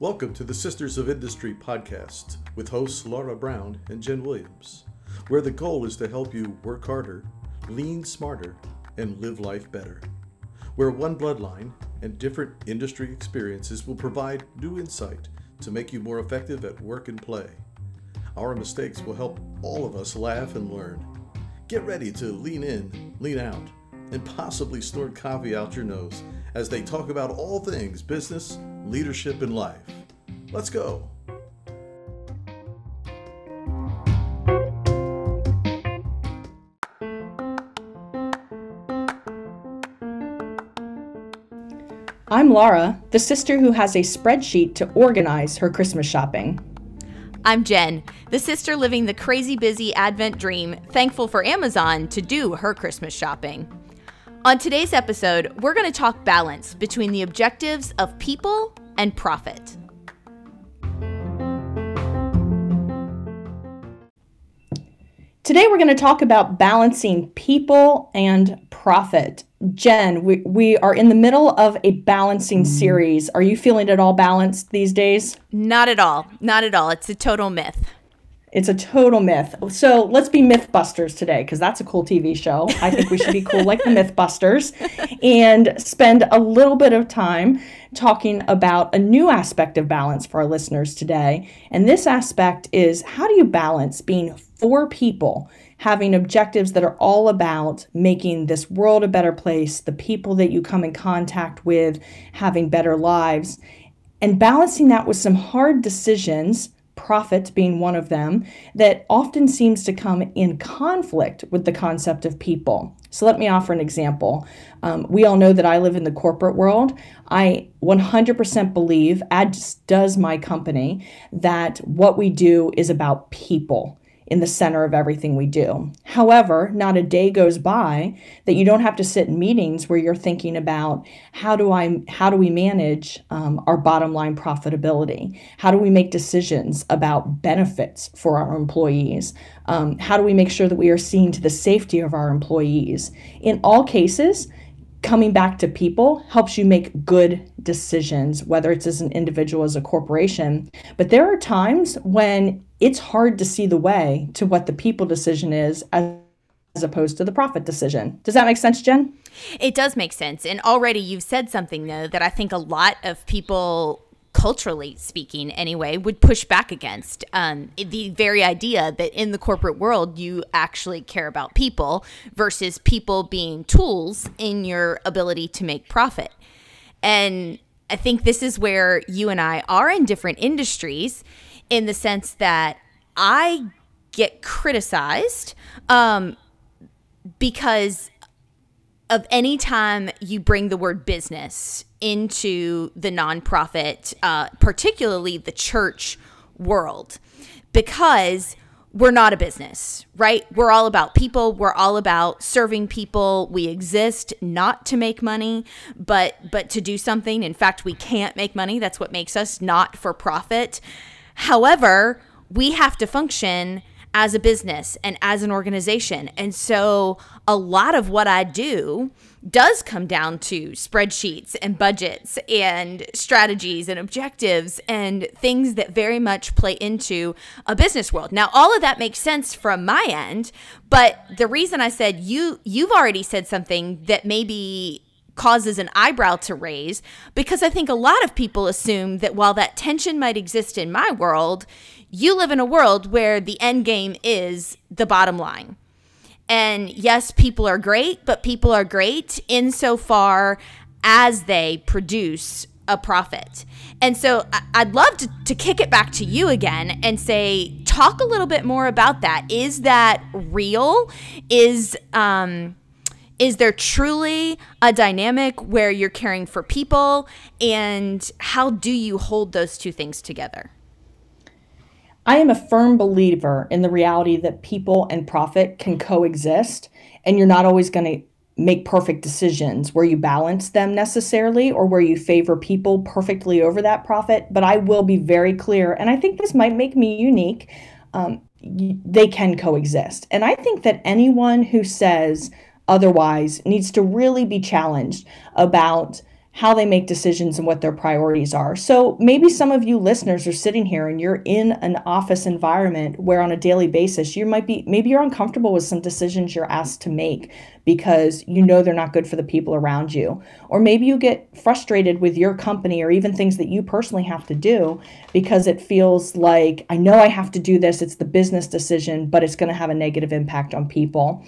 Welcome to the Sisters of Industry podcast with hosts Laura Brown and Jen Williams, where the goal is to help you work harder, lean smarter, and live life better. Where one bloodline and different industry experiences will provide new insight to make you more effective at work and play. Our mistakes will help all of us laugh and learn. Get ready to lean in, lean out, and possibly snort coffee out your nose as they talk about all things business, leadership, and life. Let's go. I'm Laura, the sister who has a spreadsheet to organize her Christmas shopping. I'm Jen, the sister living the crazy busy Advent dream, thankful for Amazon to do her Christmas shopping. On today's episode, we're going to talk balance between the objectives of people and profit. Today, we're going to talk about balancing people and profit. Jen, we, we are in the middle of a balancing mm. series. Are you feeling at all balanced these days? Not at all. Not at all. It's a total myth. It's a total myth. So let's be Mythbusters today because that's a cool TV show. I think we should be cool like the Mythbusters and spend a little bit of time talking about a new aspect of balance for our listeners today. And this aspect is how do you balance being for people, having objectives that are all about making this world a better place, the people that you come in contact with having better lives, and balancing that with some hard decisions profit being one of them, that often seems to come in conflict with the concept of people. So let me offer an example. Um, we all know that I live in the corporate world. I 100% believe, as does my company, that what we do is about people in the center of everything we do. However, not a day goes by that you don't have to sit in meetings where you're thinking about how do I how do we manage um, our bottom line profitability? How do we make decisions about benefits for our employees? Um, how do we make sure that we are seeing to the safety of our employees? In all cases, coming back to people helps you make good decisions, whether it's as an individual, as a corporation. But there are times when it's hard to see the way to what the people decision is as, as opposed to the profit decision. Does that make sense, Jen? It does make sense. And already you've said something, though, that I think a lot of people culturally speaking anyway would push back against um, the very idea that in the corporate world you actually care about people versus people being tools in your ability to make profit and i think this is where you and i are in different industries in the sense that i get criticized um, because of any time you bring the word business into the nonprofit, uh, particularly the church world, because we're not a business, right? We're all about people. We're all about serving people. We exist not to make money, but but to do something. In fact, we can't make money. That's what makes us not for profit. However, we have to function as a business and as an organization. And so a lot of what I do does come down to spreadsheets and budgets and strategies and objectives and things that very much play into a business world. Now all of that makes sense from my end, but the reason I said you you've already said something that maybe causes an eyebrow to raise because I think a lot of people assume that while that tension might exist in my world, you live in a world where the end game is the bottom line. And yes, people are great, but people are great insofar as they produce a profit. And so I'd love to, to kick it back to you again and say, talk a little bit more about that. Is that real? Is, um, is there truly a dynamic where you're caring for people? And how do you hold those two things together? I am a firm believer in the reality that people and profit can coexist, and you're not always going to make perfect decisions where you balance them necessarily or where you favor people perfectly over that profit. But I will be very clear, and I think this might make me unique. Um, they can coexist. And I think that anyone who says otherwise needs to really be challenged about how they make decisions and what their priorities are. So maybe some of you listeners are sitting here and you're in an office environment where on a daily basis you might be maybe you're uncomfortable with some decisions you're asked to make because you know they're not good for the people around you. Or maybe you get frustrated with your company or even things that you personally have to do because it feels like I know I have to do this, it's the business decision, but it's going to have a negative impact on people.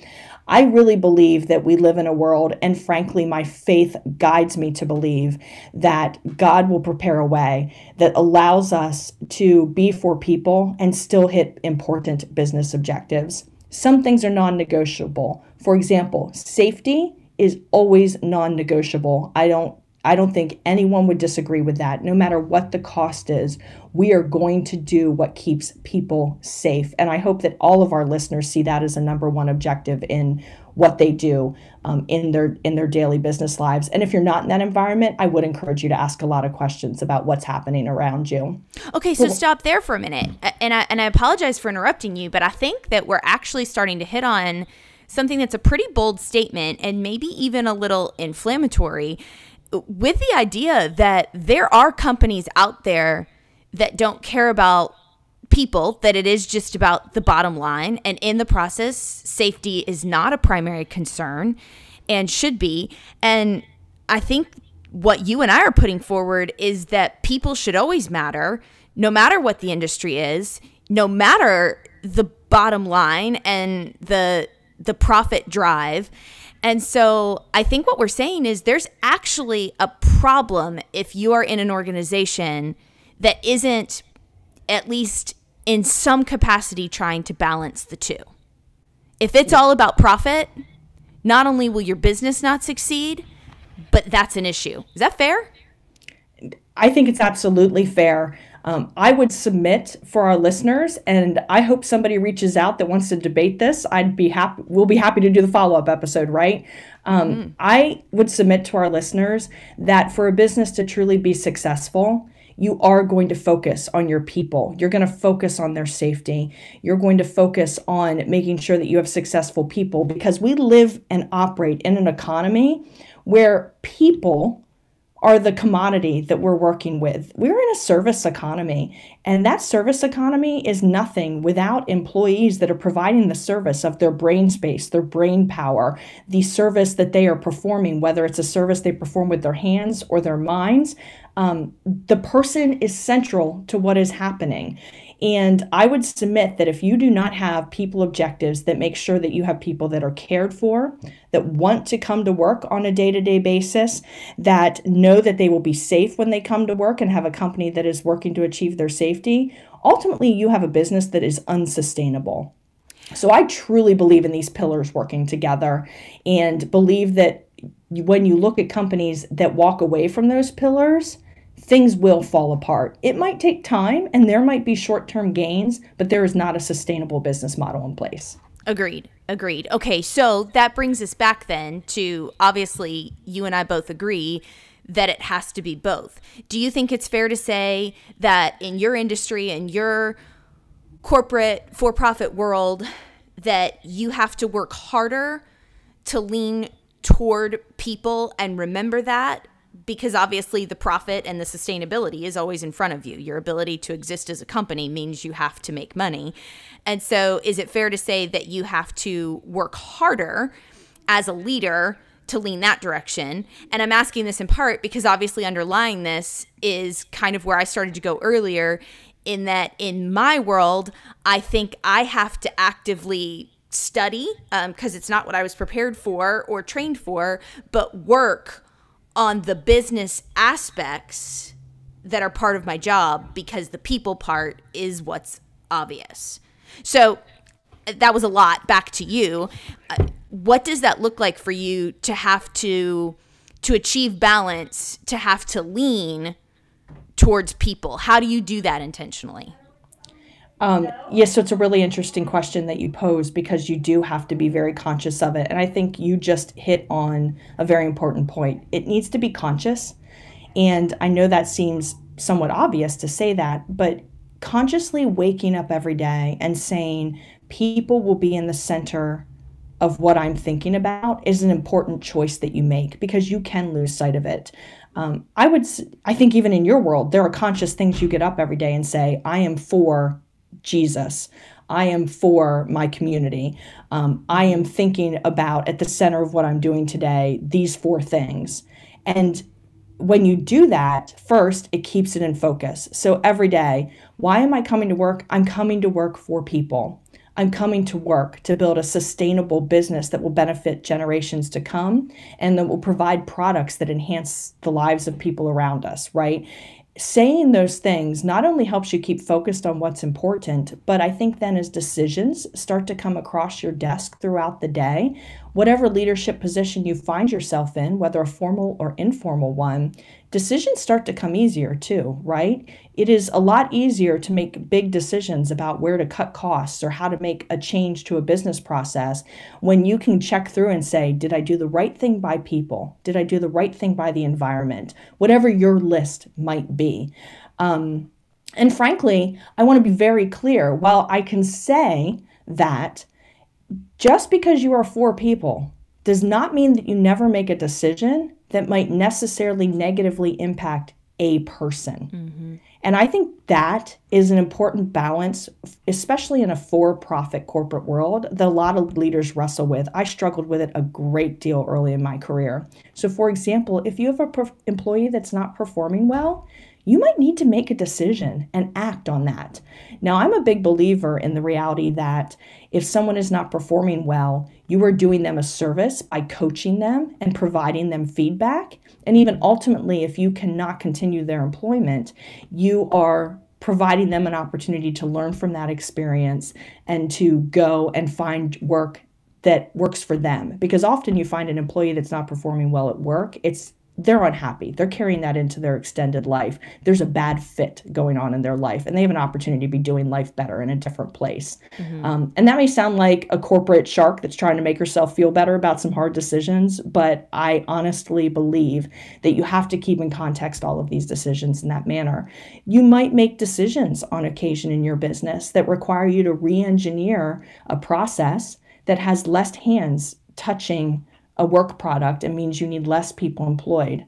I really believe that we live in a world, and frankly, my faith guides me to believe that God will prepare a way that allows us to be for people and still hit important business objectives. Some things are non negotiable. For example, safety is always non negotiable. I don't I don't think anyone would disagree with that. No matter what the cost is, we are going to do what keeps people safe. And I hope that all of our listeners see that as a number one objective in what they do um, in their in their daily business lives. And if you're not in that environment, I would encourage you to ask a lot of questions about what's happening around you. Okay, so stop there for a minute. And I and I apologize for interrupting you, but I think that we're actually starting to hit on something that's a pretty bold statement and maybe even a little inflammatory with the idea that there are companies out there that don't care about people, that it is just about the bottom line. And in the process, safety is not a primary concern and should be. And I think what you and I are putting forward is that people should always matter, no matter what the industry is, no matter the bottom line and the the profit drive and so I think what we're saying is there's actually a problem if you are in an organization that isn't at least in some capacity trying to balance the two. If it's all about profit, not only will your business not succeed, but that's an issue. Is that fair? I think it's absolutely fair. Um, I would submit for our listeners, and I hope somebody reaches out that wants to debate this. I'd be happy. We'll be happy to do the follow up episode, right? Um, mm I would submit to our listeners that for a business to truly be successful, you are going to focus on your people. You're going to focus on their safety. You're going to focus on making sure that you have successful people because we live and operate in an economy where people are the commodity that we're working with. We're in a service economy, and that service economy is nothing without employees that are providing the service of their brain space, their brain power, the service that they are performing, whether it's a service they perform with their hands or their minds. Um, the person is central to what is happening. And I would submit that if you do not have people objectives that make sure that you have people that are cared for, that want to come to work on a day to day basis, that know that they will be safe when they come to work and have a company that is working to achieve their safety, ultimately you have a business that is unsustainable. So I truly believe in these pillars working together and believe that when you look at companies that walk away from those pillars, things will fall apart. It might take time and there might be short term gains, but there is not a sustainable business model in place. Agreed. Agreed. Okay, so that brings us back then to obviously you and I both agree that it has to be both. Do you think it's fair to say that in your industry and your corporate for profit world that you have to work harder to lean toward people and remember that because obviously the profit and the sustainability is always in front of you. Your ability to exist as a company means you have to make money. And so, is it fair to say that you have to work harder as a leader to lean that direction? And I'm asking this in part because obviously, underlying this is kind of where I started to go earlier, in that in my world, I think I have to actively study because um, it's not what I was prepared for or trained for, but work on the business aspects that are part of my job because the people part is what's obvious. So that was a lot back to you. Uh, what does that look like for you to have to to achieve balance, to have to lean towards people? How do you do that intentionally? Um, yes, so it's a really interesting question that you pose because you do have to be very conscious of it. And I think you just hit on a very important point. It needs to be conscious. And I know that seems somewhat obvious to say that, but consciously waking up every day and saying, people will be in the center of what I'm thinking about is an important choice that you make because you can lose sight of it. Um, I would, I think, even in your world, there are conscious things you get up every day and say, I am for Jesus. I am for my community. Um, I am thinking about at the center of what I'm doing today these four things. And when you do that, first, it keeps it in focus. So every day, why am I coming to work? I'm coming to work for people. I'm coming to work to build a sustainable business that will benefit generations to come and that will provide products that enhance the lives of people around us, right? Saying those things not only helps you keep focused on what's important, but I think then as decisions start to come across your desk throughout the day, whatever leadership position you find yourself in, whether a formal or informal one, decisions start to come easier too, right? It is a lot easier to make big decisions about where to cut costs or how to make a change to a business process when you can check through and say, did I do the right thing by people? Did I do the right thing by the environment? Whatever your list might be. Um, and frankly, I want to be very clear. While I can say that just because you are for people does not mean that you never make a decision that might necessarily negatively impact a person. Mm-hmm. And I think that is an important balance, especially in a for profit corporate world, that a lot of leaders wrestle with. I struggled with it a great deal early in my career. So, for example, if you have an per- employee that's not performing well, you might need to make a decision and act on that. Now, I'm a big believer in the reality that if someone is not performing well, you are doing them a service by coaching them and providing them feedback. And even ultimately, if you cannot continue their employment, you are providing them an opportunity to learn from that experience and to go and find work that works for them because often you find an employee that's not performing well at work it's they're unhappy. They're carrying that into their extended life. There's a bad fit going on in their life, and they have an opportunity to be doing life better in a different place. Mm-hmm. Um, and that may sound like a corporate shark that's trying to make herself feel better about some hard decisions, but I honestly believe that you have to keep in context all of these decisions in that manner. You might make decisions on occasion in your business that require you to re engineer a process that has less hands touching a work product, it means you need less people employed.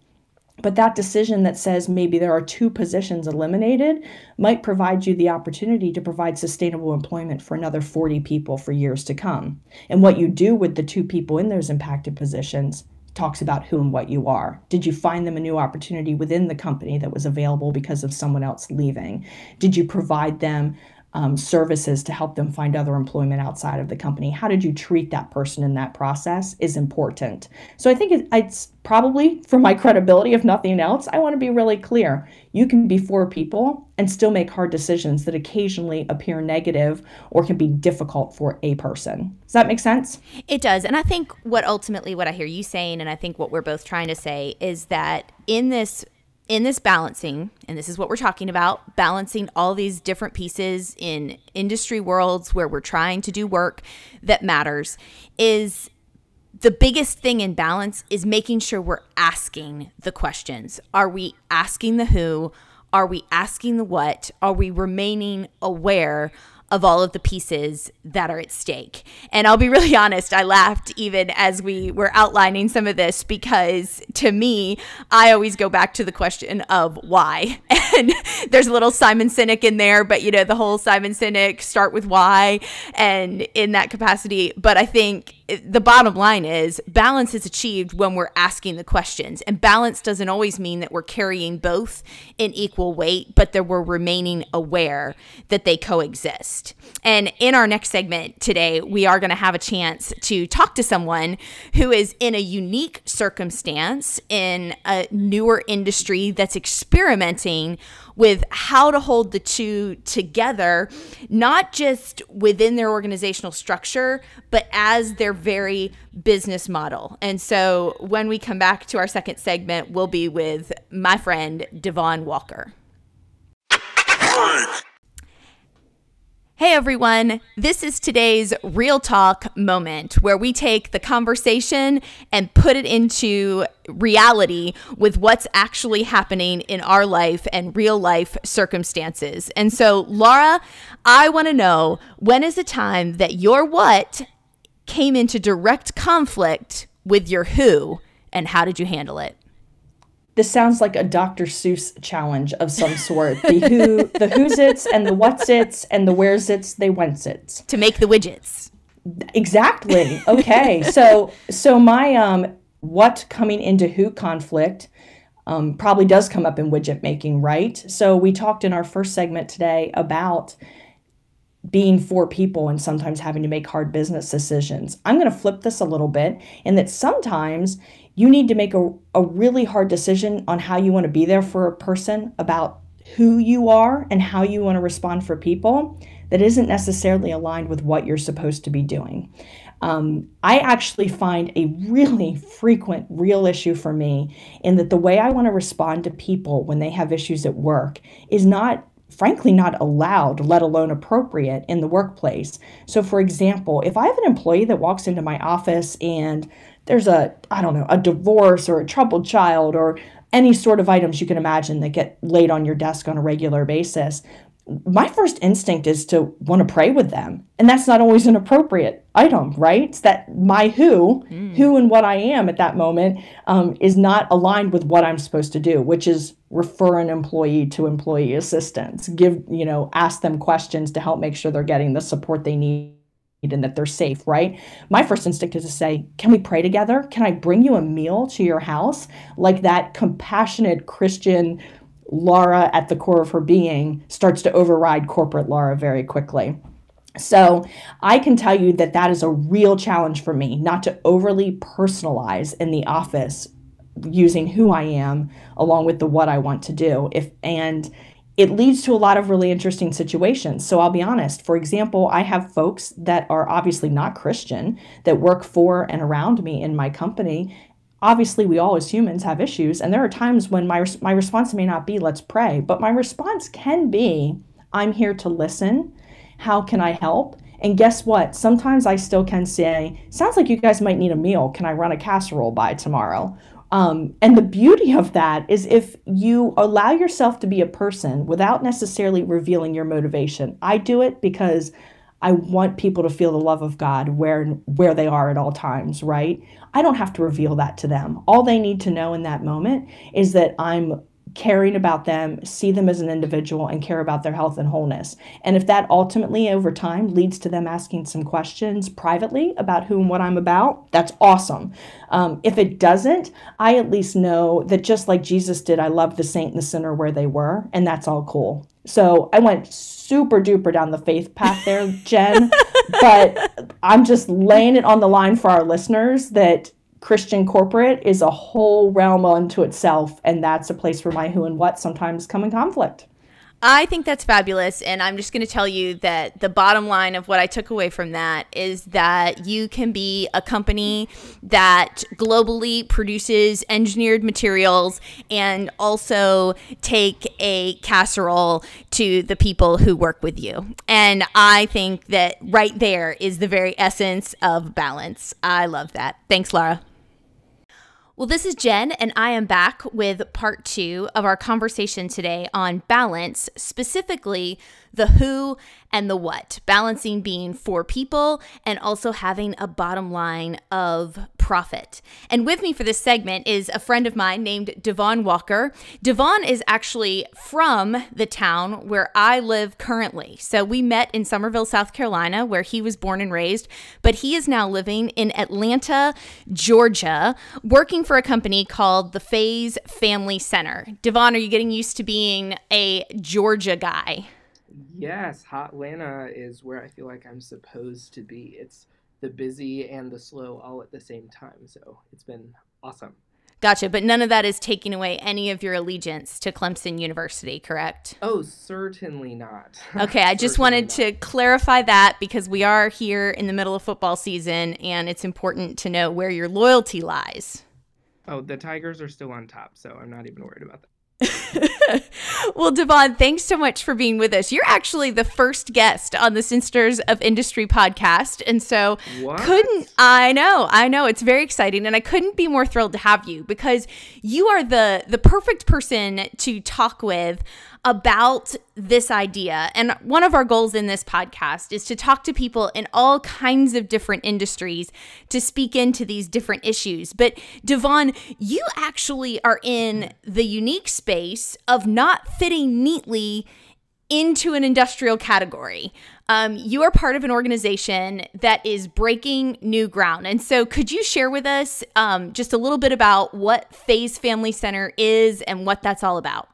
But that decision that says maybe there are two positions eliminated might provide you the opportunity to provide sustainable employment for another 40 people for years to come. And what you do with the two people in those impacted positions talks about who and what you are. Did you find them a new opportunity within the company that was available because of someone else leaving? Did you provide them um, services to help them find other employment outside of the company. How did you treat that person in that process is important. So I think it, it's probably for my credibility, if nothing else, I want to be really clear. You can be for people and still make hard decisions that occasionally appear negative or can be difficult for a person. Does that make sense? It does. And I think what ultimately what I hear you saying, and I think what we're both trying to say is that in this in this balancing, and this is what we're talking about balancing all these different pieces in industry worlds where we're trying to do work that matters, is the biggest thing in balance is making sure we're asking the questions. Are we asking the who? Are we asking the what? Are we remaining aware of all of the pieces that are at stake. And I'll be really honest, I laughed even as we were outlining some of this because to me, I always go back to the question of why. And there's a little Simon Sinek in there, but you know, the whole Simon Sinek start with why and in that capacity. But I think the bottom line is balance is achieved when we're asking the questions. And balance doesn't always mean that we're carrying both in equal weight, but that we're remaining aware that they coexist. And in our next segment today, we are going to have a chance to talk to someone who is in a unique circumstance in a newer industry that's experimenting with how to hold the two together, not just within their organizational structure, but as their very business model. And so when we come back to our second segment, we'll be with my friend Devon Walker. Hey everyone, this is today's Real Talk moment where we take the conversation and put it into reality with what's actually happening in our life and real life circumstances. And so, Laura, I want to know when is the time that your what came into direct conflict with your who, and how did you handle it? This sounds like a Dr. Seuss challenge of some sort. The who, the who's its, and the what's its, and the where's its, they whence its. To make the widgets. Exactly. Okay. so so my um what coming into who conflict um, probably does come up in widget making, right? So we talked in our first segment today about being for people and sometimes having to make hard business decisions. I'm going to flip this a little bit in that sometimes you need to make a, a really hard decision on how you want to be there for a person about who you are and how you want to respond for people that isn't necessarily aligned with what you're supposed to be doing. Um, I actually find a really frequent real issue for me in that the way I want to respond to people when they have issues at work is not frankly not allowed, let alone appropriate in the workplace. So, for example, if I have an employee that walks into my office and there's a, I don't know, a divorce or a troubled child or any sort of items you can imagine that get laid on your desk on a regular basis, my first instinct is to want to pray with them. And that's not always an appropriate item, right? It's that my who, mm. who and what I am at that moment um, is not aligned with what I'm supposed to do, which is refer an employee to employee assistance, give, you know, ask them questions to help make sure they're getting the support they need and that they're safe, right? My first instinct is to say, Can we pray together? Can I bring you a meal to your house? Like that compassionate Christian Laura at the core of her being starts to override corporate Laura very quickly. So I can tell you that that is a real challenge for me, not to overly personalize in the office using who I am along with the what I want to do. If and it leads to a lot of really interesting situations. So I'll be honest. For example, I have folks that are obviously not Christian that work for and around me in my company. Obviously we all as humans have issues and there are times when my my response may not be let's pray but my response can be i'm here to listen. How can i help? And guess what? Sometimes i still can say sounds like you guys might need a meal. Can i run a casserole by tomorrow um, and the beauty of that is if you allow yourself to be a person without necessarily revealing your motivation i do it because I want people to feel the love of God where where they are at all times, right? I don't have to reveal that to them. All they need to know in that moment is that I'm caring about them, see them as an individual, and care about their health and wholeness. And if that ultimately over time leads to them asking some questions privately about who and what I'm about, that's awesome. Um, if it doesn't, I at least know that just like Jesus did, I love the saint and the sinner where they were, and that's all cool. So I went super duper down the faith path there, Jen. but I'm just laying it on the line for our listeners that Christian corporate is a whole realm unto itself, and that's a place where my who and what sometimes come in conflict. I think that's fabulous. And I'm just going to tell you that the bottom line of what I took away from that is that you can be a company that globally produces engineered materials and also take a casserole to the people who work with you. And I think that right there is the very essence of balance. I love that. Thanks, Laura. Well, this is Jen, and I am back with part two of our conversation today on balance, specifically the who and the what, balancing being for people and also having a bottom line of profit. And with me for this segment is a friend of mine named Devon Walker. Devon is actually from the town where I live currently. So we met in Summerville, South Carolina, where he was born and raised, but he is now living in Atlanta, Georgia, working for a company called the Phase Family Center. Devon, are you getting used to being a Georgia guy? Yes, Hotlanta is where I feel like I'm supposed to be. It's the busy and the slow all at the same time. So it's been awesome. Gotcha. But none of that is taking away any of your allegiance to Clemson University, correct? Oh, certainly not. Okay. I just wanted not. to clarify that because we are here in the middle of football season and it's important to know where your loyalty lies. Oh, the Tigers are still on top. So I'm not even worried about that. well, Devon, thanks so much for being with us. You're actually the first guest on the Sisters of Industry podcast. And so What? couldn't I know, I know it's very exciting and I couldn't be more thrilled to have you because you are the the perfect person to talk with about this idea. And one of our goals in this podcast is to talk to people in all kinds of different industries to speak into these different issues. But Devon, you actually are in the unique space of not fitting neatly into an industrial category. Um, you are part of an organization that is breaking new ground. And so, could you share with us um, just a little bit about what Phase Family Center is and what that's all about?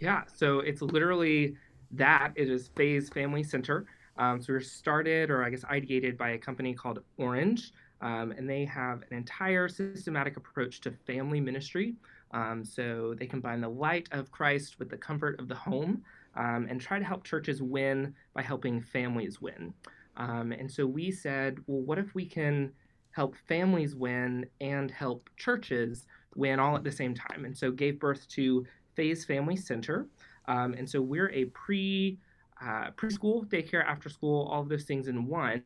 Yeah, so it's literally that. It is Phase Family Center. Um, so we are started, or I guess ideated, by a company called Orange, um, and they have an entire systematic approach to family ministry. Um, so they combine the light of Christ with the comfort of the home, um, and try to help churches win by helping families win. Um, and so we said, well, what if we can help families win and help churches win all at the same time? And so gave birth to Phase Family Center. Um, and so we're a pre uh, preschool, daycare, after school, all of those things in one.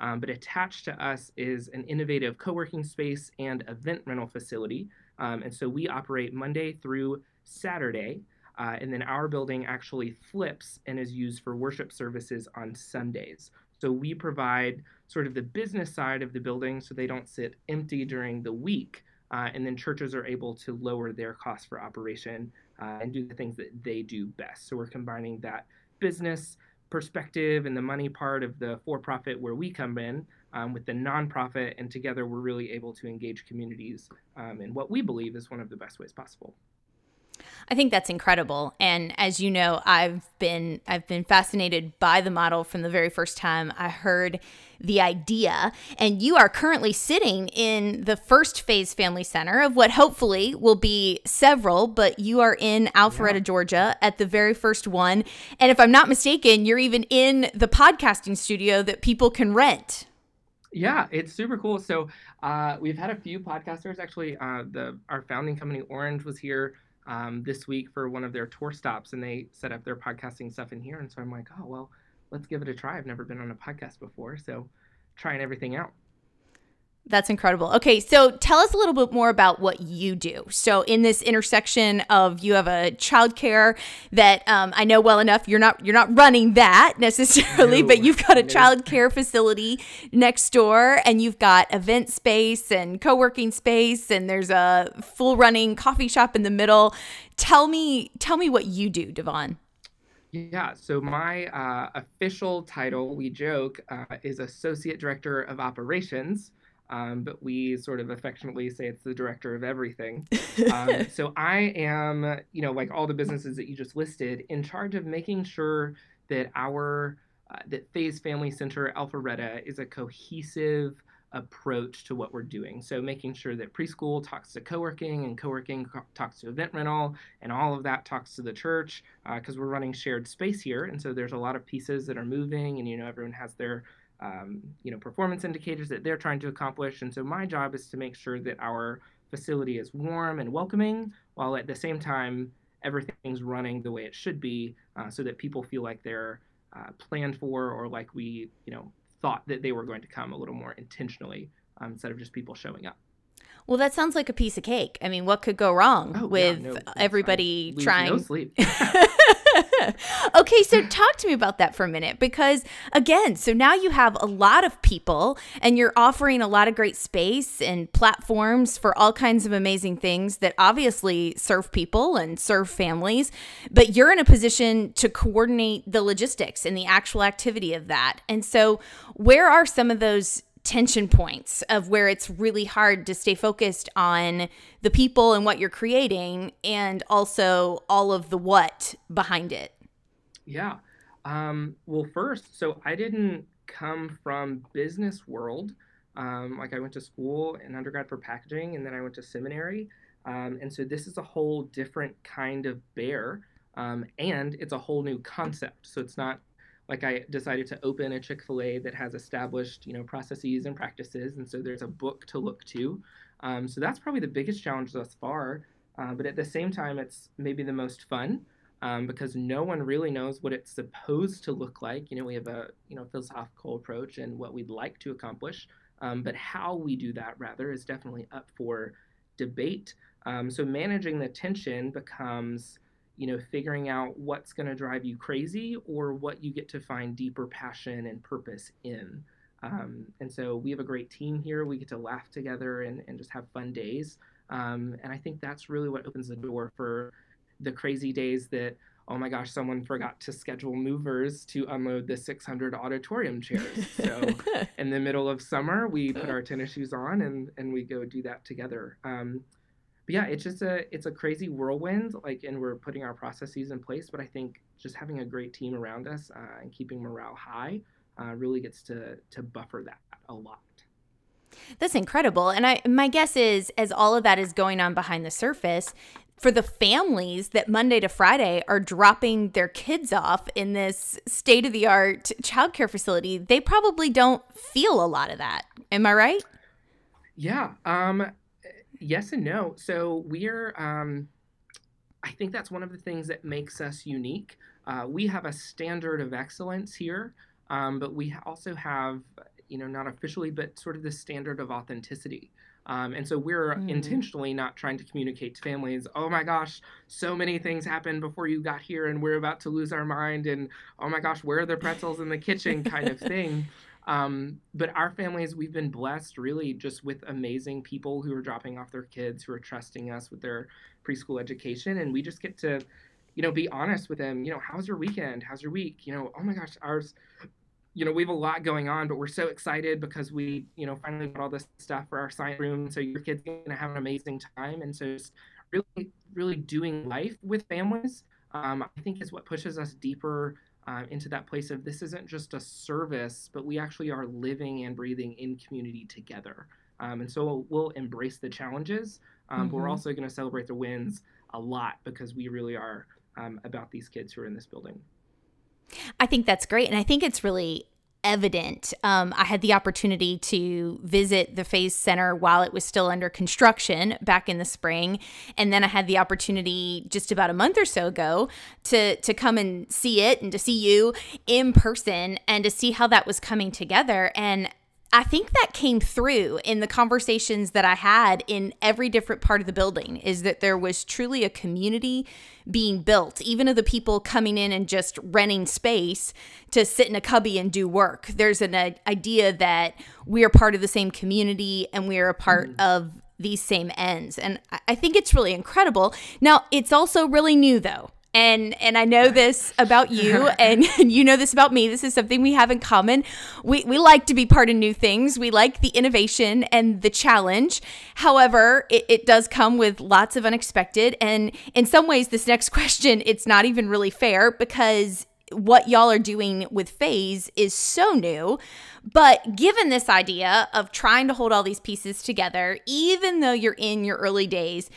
Um, but attached to us is an innovative co working space and event rental facility. Um, and so we operate Monday through Saturday. Uh, and then our building actually flips and is used for worship services on Sundays. So we provide sort of the business side of the building so they don't sit empty during the week. Uh, and then churches are able to lower their cost for operation uh, and do the things that they do best. So we're combining that business perspective and the money part of the for profit where we come in um, with the nonprofit, and together we're really able to engage communities um, in what we believe is one of the best ways possible. I think that's incredible. And as you know, I've been I've been fascinated by the model from the very first time I heard the idea. And you are currently sitting in the first phase family center of what hopefully will be several, but you are in Alpharetta, yeah. Georgia at the very first one. And if I'm not mistaken, you're even in the podcasting studio that people can rent. Yeah, it's super cool. So uh, we've had a few podcasters. Actually, uh, the our founding company Orange was here um, this week for one of their tour stops, and they set up their podcasting stuff in here. And so I'm like, oh well, let's give it a try. I've never been on a podcast before, so trying everything out. That's incredible. Okay, so tell us a little bit more about what you do. So, in this intersection of you have a childcare that um, I know well enough. You're not you're not running that necessarily, no, but you've got a no. childcare facility next door, and you've got event space and co working space, and there's a full running coffee shop in the middle. Tell me tell me what you do, Devon. Yeah, so my uh, official title, we joke, uh, is Associate Director of Operations um, but we sort of affectionately say it's the director of everything. Um, so I am, you know, like all the businesses that you just listed, in charge of making sure that our uh, that Phase Family Center Alpharetta is a cohesive approach to what we're doing. So making sure that preschool talks to co-working and co-working co- talks to event rental and all of that talks to the church because uh, we're running shared space here. And so there's a lot of pieces that are moving and, you know, everyone has their um, you know, performance indicators that they're trying to accomplish. And so my job is to make sure that our facility is warm and welcoming, while at the same time everything's running the way it should be, uh, so that people feel like they're uh, planned for or like we, you know, thought that they were going to come a little more intentionally um, instead of just people showing up. Well, that sounds like a piece of cake. I mean, what could go wrong oh, with yeah, no, everybody trying? No sleep. okay, so talk to me about that for a minute because, again, so now you have a lot of people and you're offering a lot of great space and platforms for all kinds of amazing things that obviously serve people and serve families, but you're in a position to coordinate the logistics and the actual activity of that. And so, where are some of those tension points of where it's really hard to stay focused on the people and what you're creating and also all of the what behind it. Yeah. Um, well first so i didn't come from business world. Um, like i went to school in undergrad for packaging and then i went to seminary. Um, and so this is a whole different kind of bear um, and it's a whole new concept. So it's not like I decided to open a Chick-fil-A that has established, you know, processes and practices, and so there's a book to look to. Um, so that's probably the biggest challenge thus far. Uh, but at the same time, it's maybe the most fun um, because no one really knows what it's supposed to look like. You know, we have a you know philosophical approach and what we'd like to accomplish, um, but how we do that rather is definitely up for debate. Um, so managing the tension becomes you know figuring out what's going to drive you crazy or what you get to find deeper passion and purpose in. Um, and so we have a great team here. We get to laugh together and, and just have fun days. Um, and I think that's really what opens the door for the crazy days that oh my gosh, someone forgot to schedule movers to unload the 600 auditorium chairs. So in the middle of summer, we put our tennis shoes on and, and we go do that together. Um, but yeah, it's just a it's a crazy whirlwind. Like, and we're putting our processes in place. But I think just having a great team around us uh, and keeping morale high uh, really gets to to buffer that a lot. That's incredible. And I my guess is as all of that is going on behind the surface, for the families that Monday to Friday are dropping their kids off in this state of the art childcare facility, they probably don't feel a lot of that. Am I right? Yeah. Um, yes and no. So we're, um, I think that's one of the things that makes us unique. Uh, we have a standard of excellence here, um, but we also have, you know, not officially, but sort of the standard of authenticity. Um, and so we're mm. intentionally not trying to communicate to families, oh my gosh, so many things happened before you got here and we're about to lose our mind and oh my gosh, where are the pretzels in the kitchen kind of thing. Um, but our families, we've been blessed really just with amazing people who are dropping off their kids, who are trusting us with their preschool education. And we just get to, you know, be honest with them. You know, how's your weekend? How's your week? You know, oh my gosh, ours you know, we have a lot going on, but we're so excited because we, you know, finally got all this stuff for our science room. So your kid's going to have an amazing time. And so just really, really doing life with families, um, I think is what pushes us deeper uh, into that place of this isn't just a service, but we actually are living and breathing in community together. Um, and so we'll, we'll, embrace the challenges, um, mm-hmm. but we're mm-hmm. also going to celebrate the wins a lot because we really are um, about these kids who are in this building. I think that's great. And I think it's really evident. Um, I had the opportunity to visit the Phase Center while it was still under construction back in the spring, and then I had the opportunity just about a month or so ago to to come and see it and to see you in person and to see how that was coming together. And I think that came through in the conversations that I had in every different part of the building is that there was truly a community being built, even of the people coming in and just renting space to sit in a cubby and do work. There's an uh, idea that we are part of the same community and we are a part mm. of these same ends. And I think it's really incredible. Now, it's also really new though and and I know this about you and, and, you know this about me. This is something we have in common. We we like to be part of new things. We like the innovation and the challenge. However, it, it does come with lots of unexpected and in some ways this next question it's not even really fair because what y'all are doing with phase is so new. But given this idea of trying to hold all these pieces together, even though you're in your early days,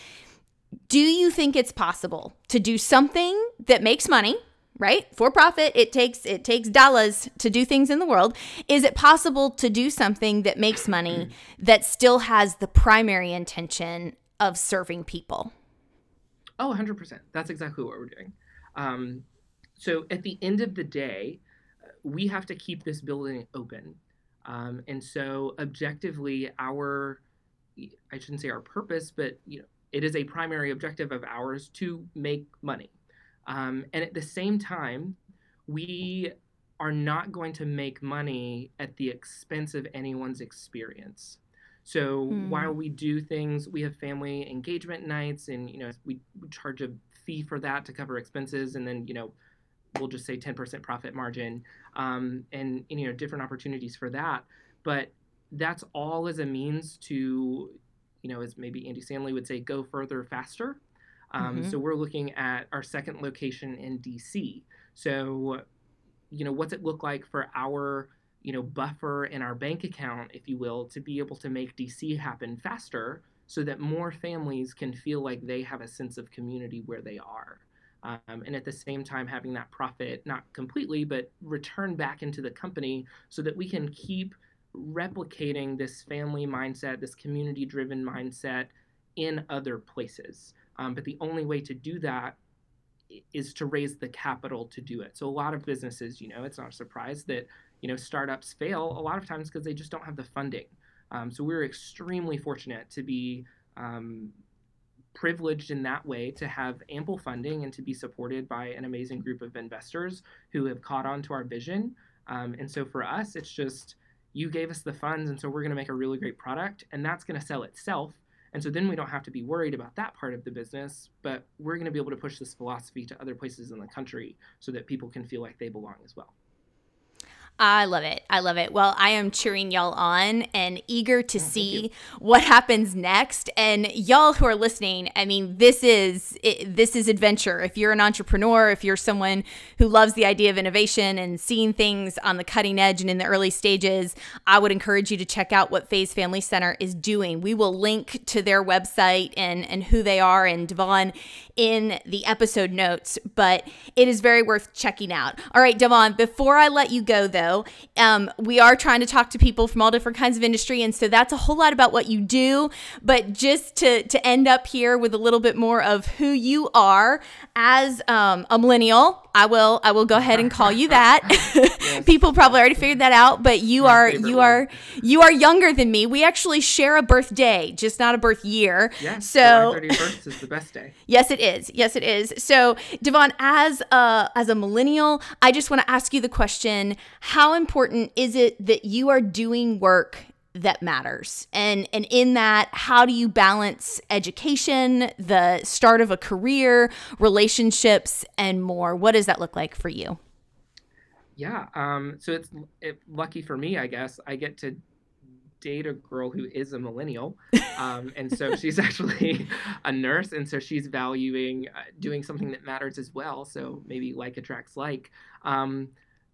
do you think it's possible to do something that makes money right? For profit it takes it takes dollars to do things in the world. Is it possible to do something that makes money that still has the primary intention of serving people? Oh 100% that's exactly what we're doing. Um, so at the end of the day we have to keep this building open. Um, and so objectively our i shouldn't say our purpose but you know it is a primary objective of ours to make money. Um, and at the same time, we are not going to make money at the expense of anyone's experience. So hmm. while we do things, we have family engagement nights, and you know we, we charge a fee for that to cover expenses, and then you know we'll just say 10% profit margin, um, and, and you know different opportunities for that. But that's all as a means to you know, as maybe Andy Stanley would say, go further faster. Um, mm-hmm. So we're looking at our second location in DC. So, you know, what's it look like for our, you know, buffer in our bank account, if you will, to be able to make DC happen faster so that more families can feel like they have a sense of community where they are. Um, and at the same time having that profit not completely but return back into the company so that we can keep replicating this family mindset, this community driven mindset in other places. Um, but the only way to do that is to raise the capital to do it. So a lot of businesses, you know, it's not a surprise that you know startups fail a lot of times because they just don't have the funding. Um, so we're extremely fortunate to be um, privileged in that way to have ample funding and to be supported by an amazing group of investors who have caught on to our vision. Um, and so for us, it's just you gave us the funds, and so we're going to make a really great product, and that's going to sell itself. And so then we don't have to be worried about that part of the business, but we're going to be able to push this philosophy to other places in the country so that people can feel like they belong as well. I love it. I love it. Well, I am cheering y'all on and eager to oh, see what happens next. And y'all who are listening, I mean, this is it, this is adventure. If you're an entrepreneur, if you're someone who loves the idea of innovation and seeing things on the cutting edge and in the early stages, I would encourage you to check out what Phase Family Center is doing. We will link to their website and and who they are and Devon in the episode notes, but it is very worth checking out. All right, Devon, before I let you go though, um, we are trying to talk to people from all different kinds of industry, and so that's a whole lot about what you do. But just to to end up here with a little bit more of who you are as um, a millennial, I will I will go ahead and call you that. yes. People probably already figured that out, but you My are you word. are you are younger than me. We actually share a birthday, just not a birth year. Yes, so, so 31st is the best day. Yes, it is. Yes, it is. So, Devon, as a as a millennial, I just want to ask you the question: How important is it that you are doing work that matters and and in that how do you balance education the start of a career relationships and more what does that look like for you yeah um so it's it, lucky for me i guess i get to date a girl who is a millennial. Um, and so she's actually a nurse. And so she's valuing uh, doing something that matters as well. So maybe like attracts like. Um,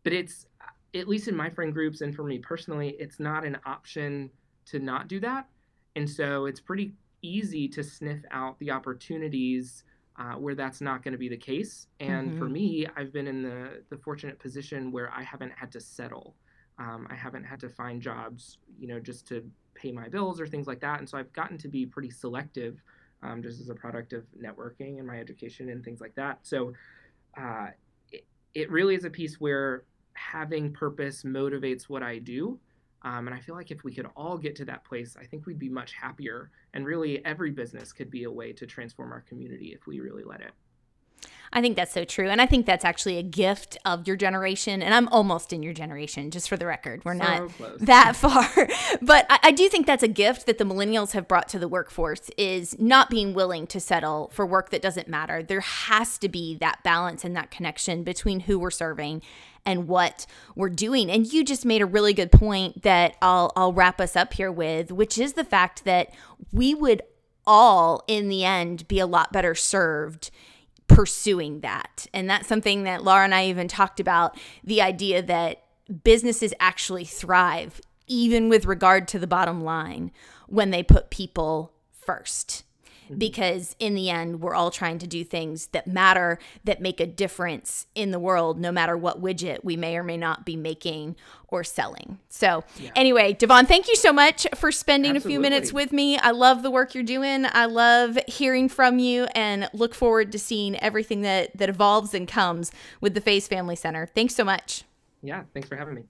but it's, at least in my friend groups and for me personally, it's not an option to not do that. And so it's pretty easy to sniff out the opportunities uh, where that's not going to be the case. And mm-hmm. for me, I've been in the, the fortunate position where I haven't had to settle. Um, I haven't had to find jobs, you know, just to pay my bills or things like that. And so I've gotten to be pretty selective um, just as a product of networking and my education and things like that. So uh, it, it really is a piece where having purpose motivates what I do. Um, and I feel like if we could all get to that place, I think we'd be much happier. And really, every business could be a way to transform our community if we really let it. I think that's so true. And I think that's actually a gift of your generation. And I'm almost in your generation, just for the record. We're so not close. that far. but I, I, do think that's a gift that the millennials have brought to the workforce is not being willing to settle for work that doesn't matter. There has to be that balance and that connection between who we're serving and what we're doing. And you just made a really good point that I'll I'll wrap us up here with, which is the fact that we would all in the end be a lot better served pursuing that. And that's something that Laura and I even talked about the idea that businesses actually thrive, even with regard to the bottom line, when they put people first. Mm-hmm. because in the end we're all trying to do things that matter that make a difference in the world no matter what widget we may or may not be making or selling. So yeah. anyway devon thank you so much for spending Absolutely. a few minutes with me. I love the work you're doing. I love hearing from you and look forward to seeing everything that that evolves and comes with the phase family center. Thanks so much. Yeah thanks for having me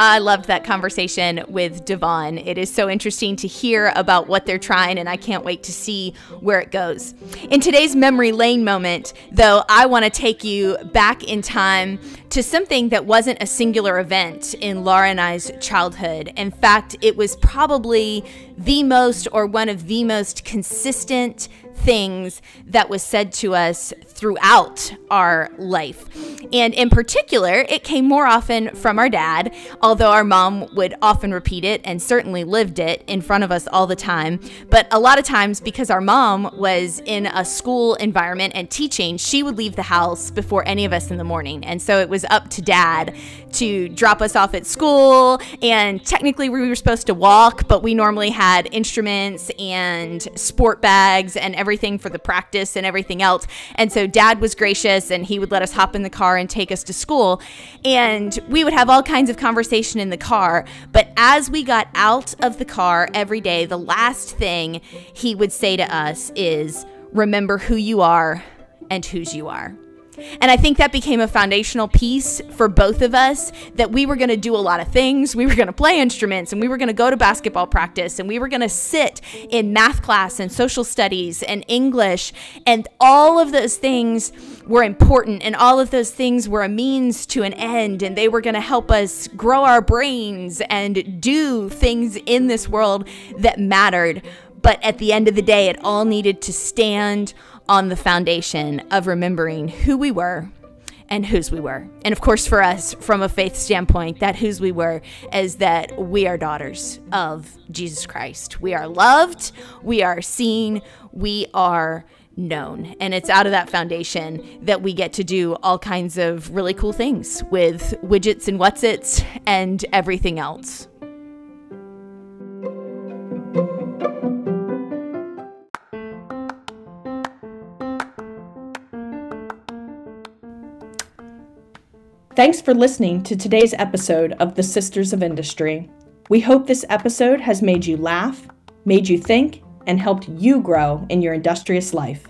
I loved that conversation with Devon. It is so interesting to hear about what they're trying, and I can't wait to see where it goes. In today's memory lane moment, though, I want to take you back in time to something that wasn't a singular event in Laura and I's childhood. In fact, it was probably the most or one of the most consistent things that was said to us throughout our life. And in particular, it came more often from our dad, although our mom would often repeat it and certainly lived it in front of us all the time. But a lot of times, because our mom was in a school environment and teaching, she would leave the house before any of us in the morning. And so it was up to dad to drop us off at school. And technically, we were supposed to walk, but we normally had instruments and sport bags and everything for the practice and everything else. And so dad was gracious and he would let us hop in the car and take us to school. And we would have all kinds of conversation in the car. But as we got out of the car every day, the last thing he would say to us is, Remember who you are and whose you are. And I think that became a foundational piece for both of us that we were going to do a lot of things. We were going to play instruments and we were going to go to basketball practice and we were going to sit in math class and social studies and English. And all of those things were important and all of those things were a means to an end and they were going to help us grow our brains and do things in this world that mattered. But at the end of the day, it all needed to stand on the foundation of remembering who we were and whose we were. And of course, for us, from a faith standpoint, that whose we were is that we are daughters of Jesus Christ. We are loved, we are seen, we are known. And it's out of that foundation that we get to do all kinds of really cool things with widgets and what's its and everything else. Thanks for listening to today's episode of The Sisters of Industry. We hope this episode has made you laugh, made you think, and helped you grow in your industrious life.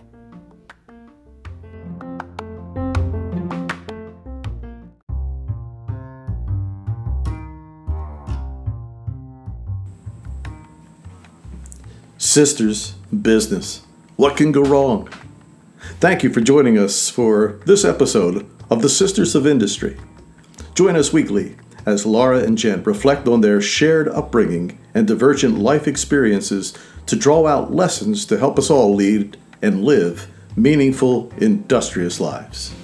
Sisters, business. What can go wrong? Thank you for joining us for this episode of the Sisters of Industry. Join us weekly as Laura and Jen reflect on their shared upbringing and divergent life experiences to draw out lessons to help us all lead and live meaningful, industrious lives.